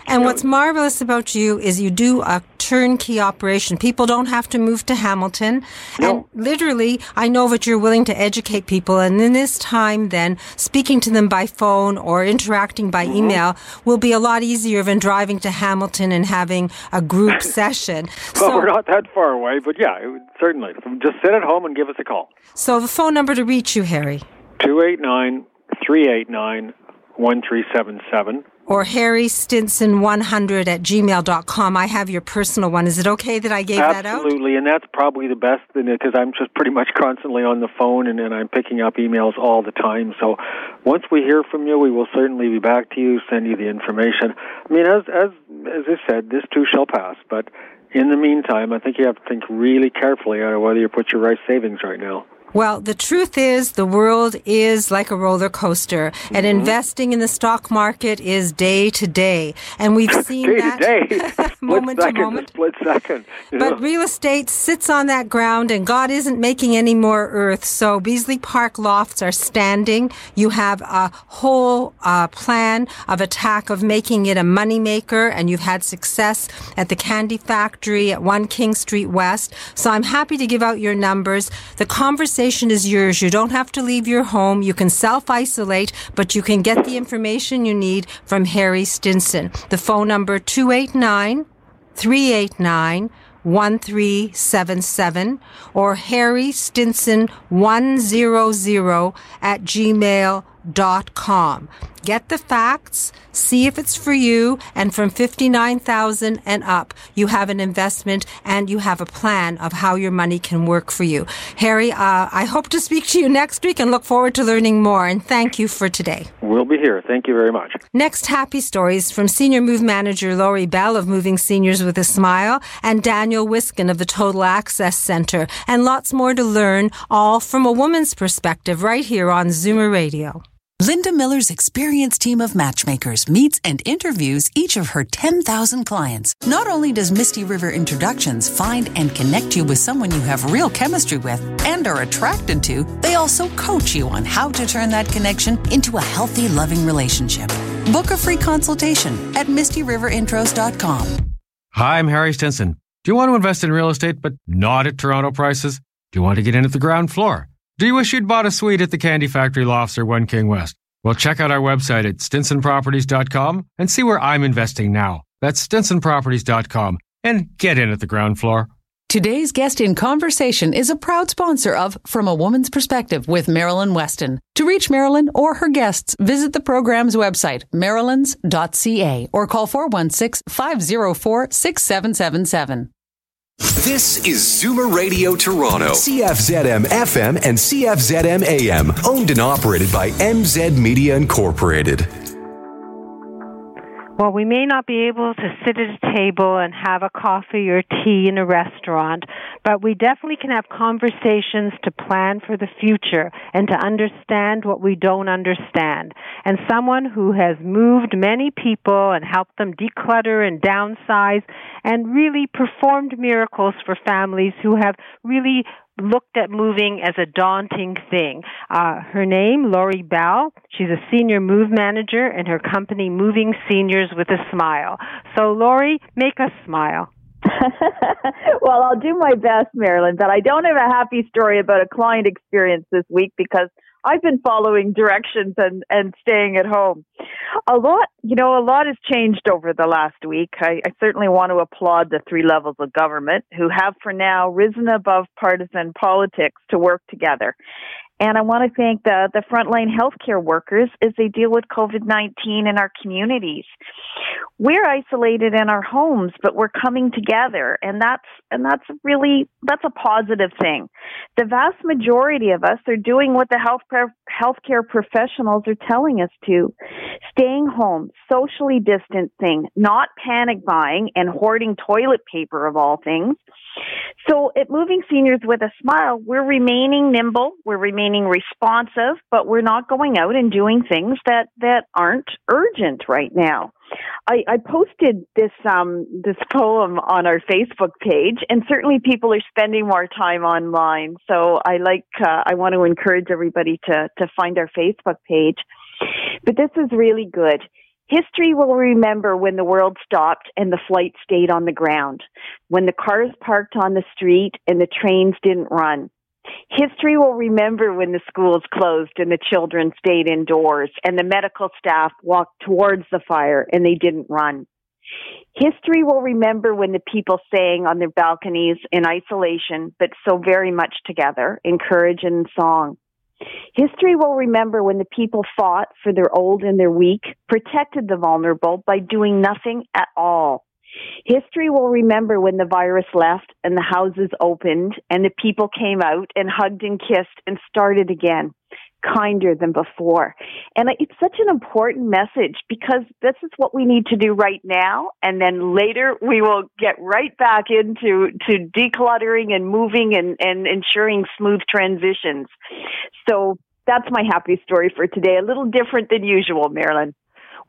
And what's marvelous about you is you do a turnkey operation. People don't have to move to Hamilton. And literally, I know that you're willing to educate people. And in this time, then, speaking to them by phone or interacting by mm-hmm. email will be a lot easier than driving to Hamilton and having a group session. Well, we're not that far away, but yeah, it would- certainly. Just sit at home and give us a call. So the phone number to reach you, Harry, 289 389 1377. Or harrystinson100 at gmail.com. I have your personal one. Is it okay that I gave that out? Absolutely, and that's probably the best because I'm just pretty much constantly on the phone and, and I'm picking up emails all the time. So once we hear from you, we will certainly be back to you, send you the information. I mean, as as as I said, this too shall pass. But in the meantime, I think you have to think really carefully on whether you put your right savings right now. Well, the truth is, the world is like a roller coaster, and Mm-hmm. investing in the stock market is day to day. And we've seen day that day, moment split to second moment. split second. you know. But real estate sits on that ground, and God isn't making any more earth. So Beasley Park lofts are standing. You have a whole uh, plan of attack of making it a moneymaker, and you've had success at the Candy Factory at 1 King Street West. So I'm happy to give out your numbers. The conversation is yours. You don't have to leave your home. You can self isolate, but you can get the information you need from Harry Stinson. The phone number 289 389 1377 or Harry Stinson 100 at gmail.com. Get the facts, see if it's for you, and from 59,000 and up, you have an investment and you have a plan of how your money can work for you. Harry, uh, I hope to speak to you next week and look forward to learning more. And thank you for today. We'll be here. Thank you very much. Next, happy stories from Senior Move Manager Lori Bell of Moving Seniors with a Smile and Daniel Wiskin of the Total Access Center, and lots more to learn, all from a woman's perspective, right here on Zoomer Radio. Linda Miller's experienced team of matchmakers meets and interviews each of her 10,000 clients. Not only does Misty River Introductions find and connect you with someone you have real chemistry with and are attracted to, they also coach you on how to turn that connection into a healthy, loving relationship. Book a free consultation at MistyRiverIntros.com. Hi, I'm Harry Stinson. Do you want to invest in real estate but not at Toronto prices? Do you want to get in at the ground floor? Do you wish you'd bought a suite at the Candy Factory Lofts or One King West? Well, check out our website at stinsonproperties.com and see where I'm investing now. That's stinsonproperties.com and get in at the ground floor. Today's guest in conversation is a proud sponsor of From a Woman's Perspective with Marilyn Weston. To reach Marilyn or her guests, visit the program's website, marilyns.ca, or call 416 504 6777. This is Zoomer Radio Toronto, CFZM FM and CFZM AM, owned and operated by MZ Media Incorporated. Well, we may not be able to sit at a table and have a coffee or tea in a restaurant, but we definitely can have conversations to plan for the future and to understand what we don't understand. And someone who has moved many people and helped them declutter and downsize and really performed miracles for families who have really looked at moving as a daunting thing. Uh, her name, Lori Bell. She's a senior move manager in her company, Moving Seniors with a Smile. So, Lori, make us smile. well, I'll do my best, Marilyn, but I don't have a happy story about a client experience this week because I've been following directions and, and staying at home. A lot, you know, a lot has changed over the last week. I, I certainly want to applaud the three levels of government who have for now risen above partisan politics to work together. And I want to thank the, the frontline healthcare workers as they deal with COVID-19 in our communities. We're isolated in our homes, but we're coming together. And that's, and that's really, that's a positive thing. The vast majority of us are doing what the health, healthcare professionals are telling us to. Staying home, socially distancing, not panic buying and hoarding toilet paper of all things. So at Moving Seniors with a Smile, we're remaining nimble, we're remaining responsive, but we're not going out and doing things that, that aren't urgent right now. I, I posted this um, this poem on our Facebook page, and certainly people are spending more time online. So I like uh, I want to encourage everybody to to find our Facebook page. But this is really good. History will remember when the world stopped and the flight stayed on the ground, when the cars parked on the street and the trains didn't run. History will remember when the schools closed and the children stayed indoors and the medical staff walked towards the fire and they didn't run. History will remember when the people sang on their balconies in isolation, but so very much together in courage and song. History will remember when the people fought for their old and their weak, protected the vulnerable by doing nothing at all. History will remember when the virus left and the houses opened and the people came out and hugged and kissed and started again kinder than before. And it's such an important message because this is what we need to do right now. And then later we will get right back into to decluttering and moving and, and ensuring smooth transitions. So that's my happy story for today. A little different than usual, Marilyn.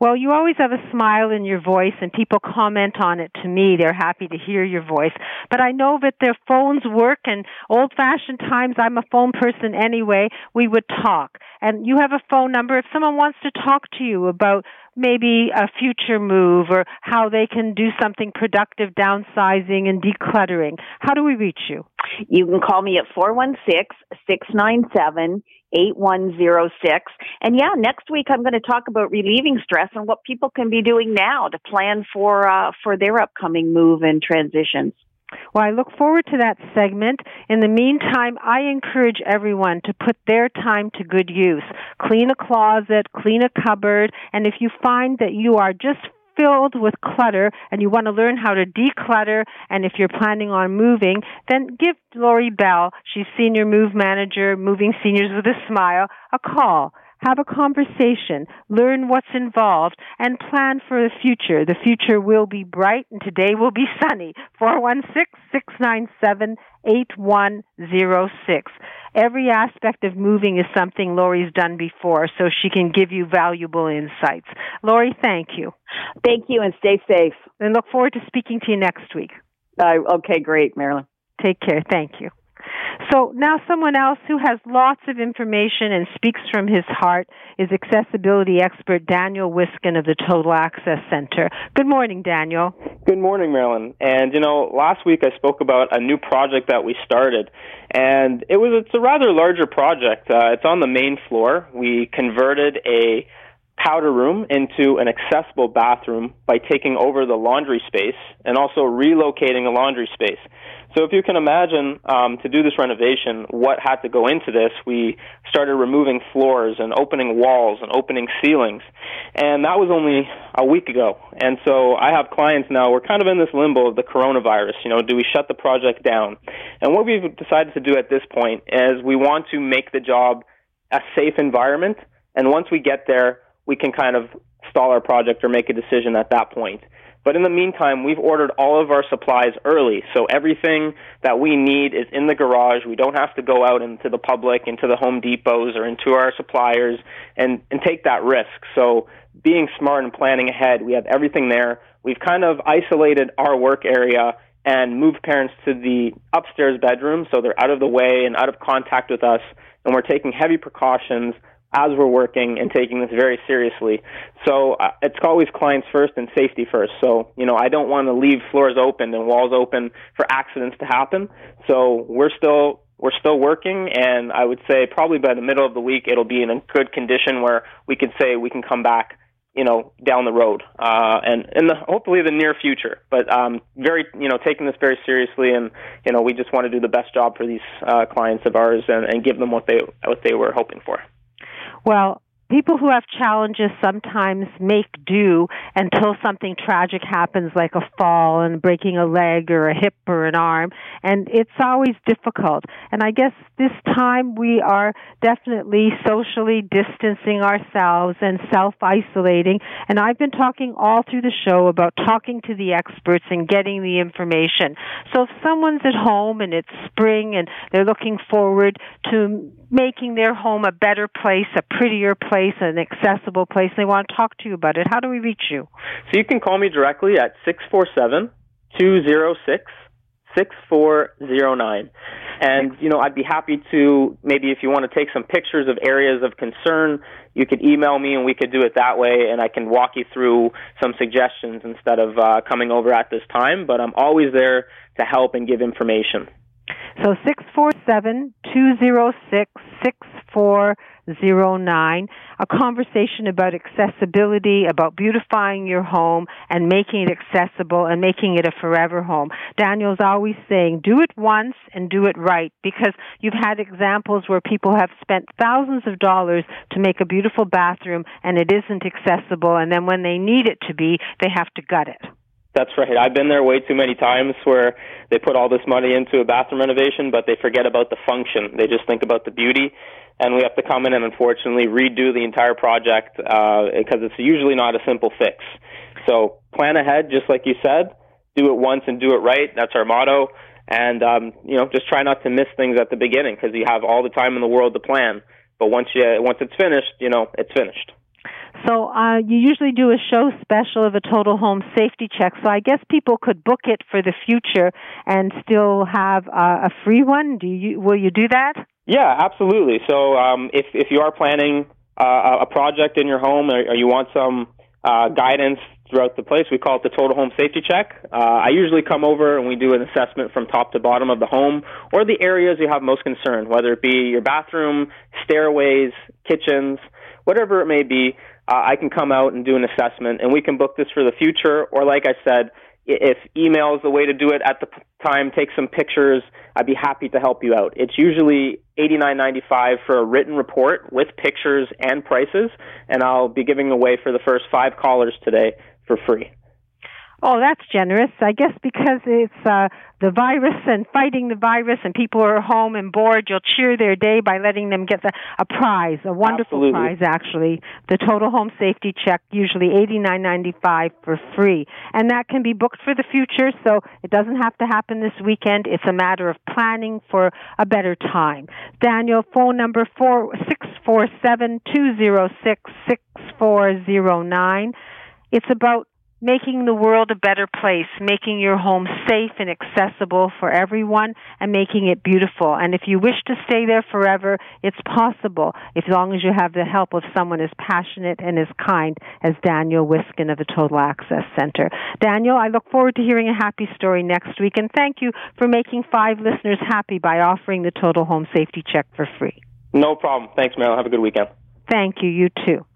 Well, you always have a smile in your voice, and people comment on it to me. They're happy to hear your voice. But I know that their phones work, and old fashioned times, I'm a phone person anyway, we would talk. And you have a phone number. If someone wants to talk to you about maybe a future move or how they can do something productive, downsizing and decluttering, how do we reach you? You can call me at 416 697 8106. And yeah, next week I'm going to talk about relieving stress and what people can be doing now to plan for uh, for their upcoming move and transitions. Well, I look forward to that segment. In the meantime, I encourage everyone to put their time to good use. Clean a closet, clean a cupboard, and if you find that you are just filled with clutter and you want to learn how to declutter and if you're planning on moving, then give Lori Bell, she's senior move manager, moving seniors with a smile, a call have a conversation, learn what's involved, and plan for the future. The future will be bright and today will be sunny. 416-697-8106. Every aspect of moving is something Lori's done before, so she can give you valuable insights. Lori, thank you. Thank you and stay safe. And look forward to speaking to you next week. Uh, okay, great, Marilyn. Take care. Thank you. So now someone else who has lots of information and speaks from his heart is accessibility expert Daniel Wiskin of the Total Access Center. Good morning, Daniel. Good morning, Marilyn. And you know, last week I spoke about a new project that we started, and it was it's a rather larger project. Uh, it's on the main floor. We converted a powder room into an accessible bathroom by taking over the laundry space and also relocating the laundry space. So if you can imagine, um, to do this renovation, what had to go into this, we started removing floors and opening walls and opening ceilings, and that was only a week ago. And so I have clients now. We're kind of in this limbo of the coronavirus. You know, do we shut the project down? And what we've decided to do at this point is we want to make the job a safe environment, and once we get there, we can kind of stall our project or make a decision at that point. But in the meantime, we've ordered all of our supplies early. So everything that we need is in the garage. We don't have to go out into the public, into the Home Depots or into our suppliers and, and take that risk. So being smart and planning ahead, we have everything there. We've kind of isolated our work area and moved parents to the upstairs bedroom so they're out of the way and out of contact with us. And we're taking heavy precautions as we're working and taking this very seriously. So uh, it's always clients first and safety first. So, you know, I don't want to leave floors open and walls open for accidents to happen. So we're still we're still working and I would say probably by the middle of the week it'll be in a good condition where we can say we can come back you know down the road uh and in the hopefully the near future but um very you know taking this very seriously and you know we just want to do the best job for these uh clients of ours and, and give them what they what they were hoping for well, people who have challenges sometimes make do until something tragic happens like a fall and breaking a leg or a hip or an arm and it's always difficult. And i guess this time we are definitely socially distancing ourselves and self isolating and i've been talking all through the show about talking to the experts and getting the information. So if someone's at home and it's spring and they're looking forward to making their home a better place a prettier place an accessible place, they want to talk to you about it, how do we reach you? So you can call me directly at six four seven two zero six six four zero nine. And, you know, I'd be happy to, maybe if you want to take some pictures of areas of concern, you could email me and we could do it that way and I can walk you through some suggestions instead of uh, coming over at this time. But I'm always there to help and give information. So six four seven two zero six six four 09, a conversation about accessibility, about beautifying your home and making it accessible and making it a forever home. Daniel's always saying, do it once and do it right because you've had examples where people have spent thousands of dollars to make a beautiful bathroom and it isn't accessible and then when they need it to be, they have to gut it. That's right. I've been there way too many times where they put all this money into a bathroom renovation, but they forget about the function. They just think about the beauty and we have to come in and unfortunately redo the entire project uh, because it's usually not a simple fix. So plan ahead, just like you said. Do it once and do it right. That's our motto. And um, you know, just try not to miss things at the beginning because you have all the time in the world to plan. But once you once it's finished, you know, it's finished. So uh, you usually do a show special of a total home safety check. So I guess people could book it for the future and still have uh, a free one. Do you will you do that? Yeah, absolutely. So um, if if you are planning uh, a project in your home or, or you want some uh, guidance throughout the place, we call it the total home safety check. Uh, I usually come over and we do an assessment from top to bottom of the home or the areas you have most concern, whether it be your bathroom, stairways, kitchens, whatever it may be. Uh, I can come out and do an assessment, and we can book this for the future. Or, like I said, if email is the way to do it at the time, take some pictures. I'd be happy to help you out. It's usually eighty nine ninety five for a written report with pictures and prices, and I'll be giving away for the first five callers today for free. Oh, that's generous. I guess because it's uh, the virus and fighting the virus, and people are home and bored. You'll cheer their day by letting them get the, a prize, a wonderful Absolutely. prize, actually. The total home safety check, usually eighty nine ninety five for free, and that can be booked for the future. So it doesn't have to happen this weekend. It's a matter of planning for a better time. Daniel, phone number four six four seven two zero six six four zero nine. It's about making the world a better place, making your home safe and accessible for everyone, and making it beautiful. And if you wish to stay there forever, it's possible, as long as you have the help of someone as passionate and as kind as Daniel Wiskin of the Total Access Center. Daniel, I look forward to hearing a happy story next week, and thank you for making five listeners happy by offering the Total Home Safety Check for free. No problem. Thanks, Mel. Have a good weekend. Thank you. You too.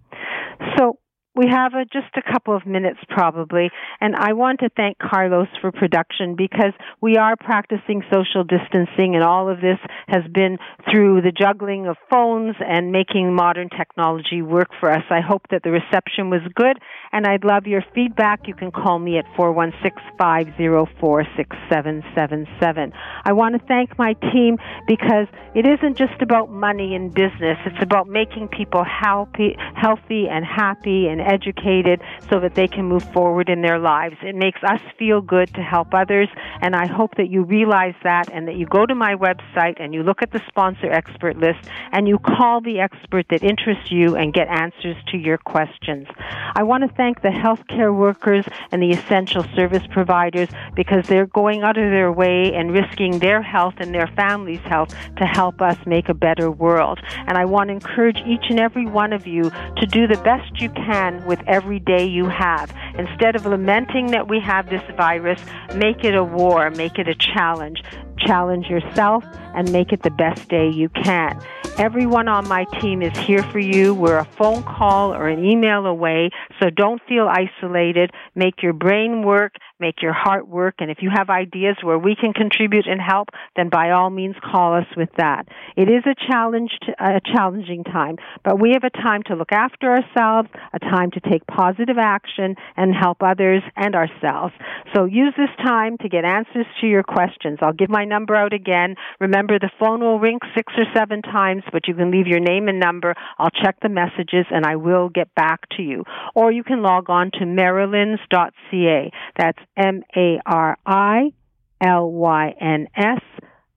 So, we have a, just a couple of minutes probably, and I want to thank Carlos for production because we are practicing social distancing, and all of this has been through the juggling of phones and making modern technology work for us. I hope that the reception was good, and I'd love your feedback. You can call me at 416-504-6777. I want to thank my team because it isn't just about money and business. It's about making people healthy, healthy and happy and educated so that they can move forward in their lives. It makes us feel good to help others, and I hope that you realize that and that you go to my website and you look at the sponsor expert list and you call the expert that interests you and get answers to your questions. I want to thank the healthcare workers and the essential service providers because they're going out of their way and risking their health and their family's health to help us make a better world. And I want to encourage each and every one of you to do the best you can with every day you have. Instead of lamenting that we have this virus, make it a war, make it a challenge. Challenge yourself and make it the best day you can. Everyone on my team is here for you. We're a phone call or an email away, so don't feel isolated. Make your brain work, make your heart work, and if you have ideas where we can contribute and help, then by all means call us with that. It is a challenge, a challenging time, but we have a time to look after ourselves, a time to take positive action and help others and ourselves. So use this time to get answers to your questions. I'll give my number out again. Remember, the phone will ring six or seven times, but you can leave your name and number. I'll check the messages and I will get back to you. Or you can log on to marilyns.ca. That's M A R I L Y N S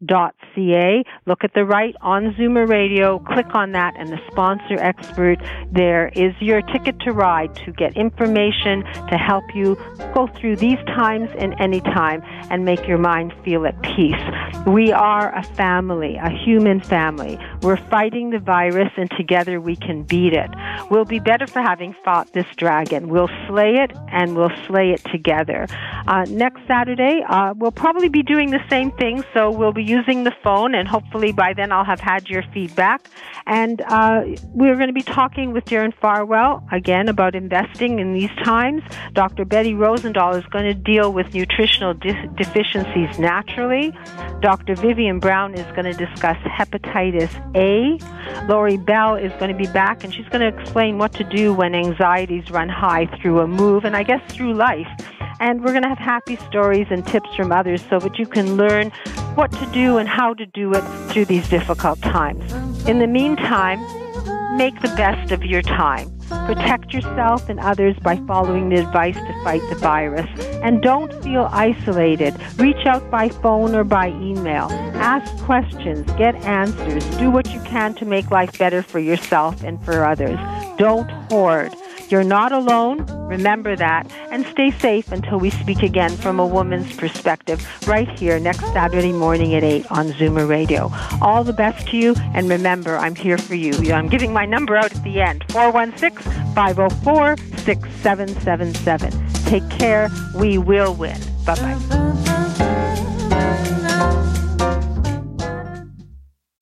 ca. Look at the right on Zoomer Radio. Click on that, and the sponsor expert there is your ticket to ride to get information to help you go through these times and any time and make your mind feel at peace. We are a family, a human family. We're fighting the virus, and together we can beat it. We'll be better for having fought this dragon. We'll slay it, and we'll slay it together. Uh, next Saturday, uh, we'll probably be doing the same thing, so we'll be using the phone, and hopefully by then I'll have had your feedback. And uh, we're going to be talking with Darren Farwell again about investing in these times. Dr. Betty Rosendahl is going to deal with nutritional de- deficiencies naturally. Dr. Vivian Brown is going to discuss hepatitis A. Lori Bell is going to be back, and she's going to explain what to do when anxieties run high through a move, and I guess through life. And we're going to have happy stories and tips from others so that you can learn what to do and how to do it through these difficult times. In the meantime, make the best of your time. Protect yourself and others by following the advice to fight the virus. And don't feel isolated. Reach out by phone or by email. Ask questions, get answers, do what you can to make life better for yourself and for others. Don't hoard. You're not alone. Remember that. And stay safe until we speak again from a woman's perspective right here next Saturday morning at 8 on Zoomer Radio. All the best to you. And remember, I'm here for you. I'm giving my number out at the end 416 504 6777. Take care. We will win. Bye bye.